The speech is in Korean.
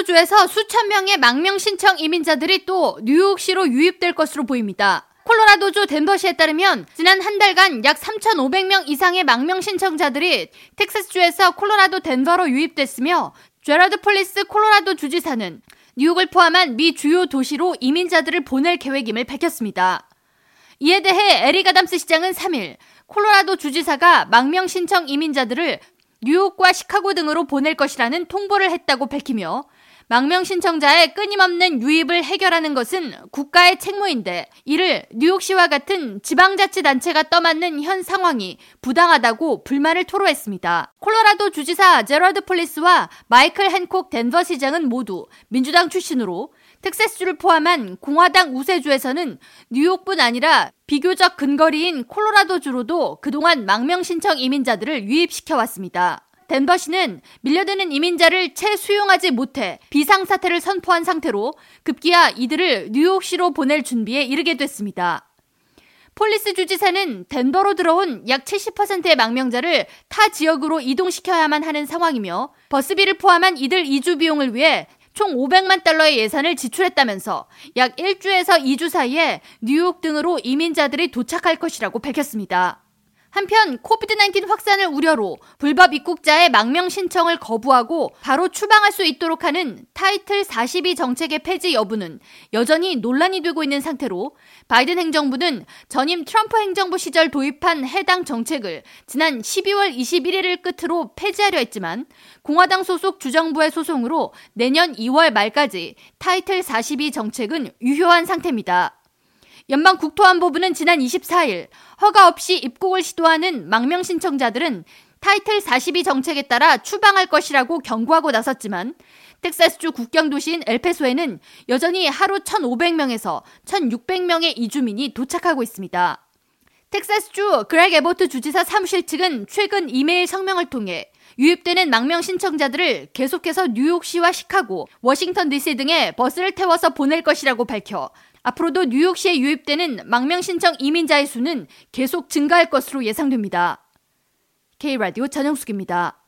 콜로라도주에서 수천 명의 망명 신청 이민자들이 또 뉴욕시로 유입될 것으로 보입니다. 콜로라도주 덴버시에 따르면 지난 한 달간 약 3,500명 이상의 망명 신청자들이 텍사스주에서 콜로라도 덴버로 유입됐으며 제라드 폴리스 콜로라도 주지사는 뉴욕을 포함한 미 주요 도시로 이민자들을 보낼 계획임을 밝혔습니다. 이에 대해 에릭 아담스 시장은 3일 콜로라도 주지사가 망명 신청 이민자들을 뉴욕과 시카고 등으로 보낼 것이라는 통보를 했다고 밝히며 망명 신청자의 끊임없는 유입을 해결하는 것은 국가의 책무인데 이를 뉴욕시와 같은 지방자치단체가 떠맡는 현 상황이 부당하다고 불만을 토로했습니다. 콜로라도 주지사 제러드 폴리스와 마이클 한콕 덴버 시장은 모두 민주당 출신으로 텍사스주를 포함한 공화당 우세주에서는 뉴욕뿐 아니라 비교적 근거리인 콜로라도주로도 그동안 망명 신청 이민자들을 유입시켜 왔습니다. 덴버 시는 밀려드는 이민자를 채 수용하지 못해 비상사태를 선포한 상태로 급기야 이들을 뉴욕시로 보낼 준비에 이르게 됐습니다. 폴리스 주지사는 덴버로 들어온 약 70%의 망명자를 타 지역으로 이동시켜야만 하는 상황이며 버스비를 포함한 이들 이주 비용을 위해 총 500만 달러의 예산을 지출했다면서 약 1주에서 2주 사이에 뉴욕 등으로 이민자들이 도착할 것이라고 밝혔습니다. 한편 COVID-19 확산을 우려로 불법 입국자의 망명 신청을 거부하고 바로 추방할 수 있도록 하는 타이틀 42 정책의 폐지 여부는 여전히 논란이 되고 있는 상태로 바이든 행정부는 전임 트럼프 행정부 시절 도입한 해당 정책을 지난 12월 21일을 끝으로 폐지하려 했지만 공화당 소속 주정부의 소송으로 내년 2월 말까지 타이틀 42 정책은 유효한 상태입니다. 연방 국토안보부는 지난 24일 허가 없이 입국을 시도하는 망명 신청자들은 타이틀 42 정책에 따라 추방할 것이라고 경고하고 나섰지만 텍사스주 국경 도시인 엘페소에는 여전히 하루 1,500명에서 1,600명의 이주민이 도착하고 있습니다. 텍사스주 그렉 에버트 주지사 사무실 측은 최근 이메일 성명을 통해 유입되는 망명 신청자들을 계속해서 뉴욕시와 시카고, 워싱턴 DC 등에 버스를 태워서 보낼 것이라고 밝혀 앞으로도 뉴욕시에 유입되는 망명 신청 이민자의 수는 계속 증가할 것으로 예상됩니다. K라디오 전영숙입니다.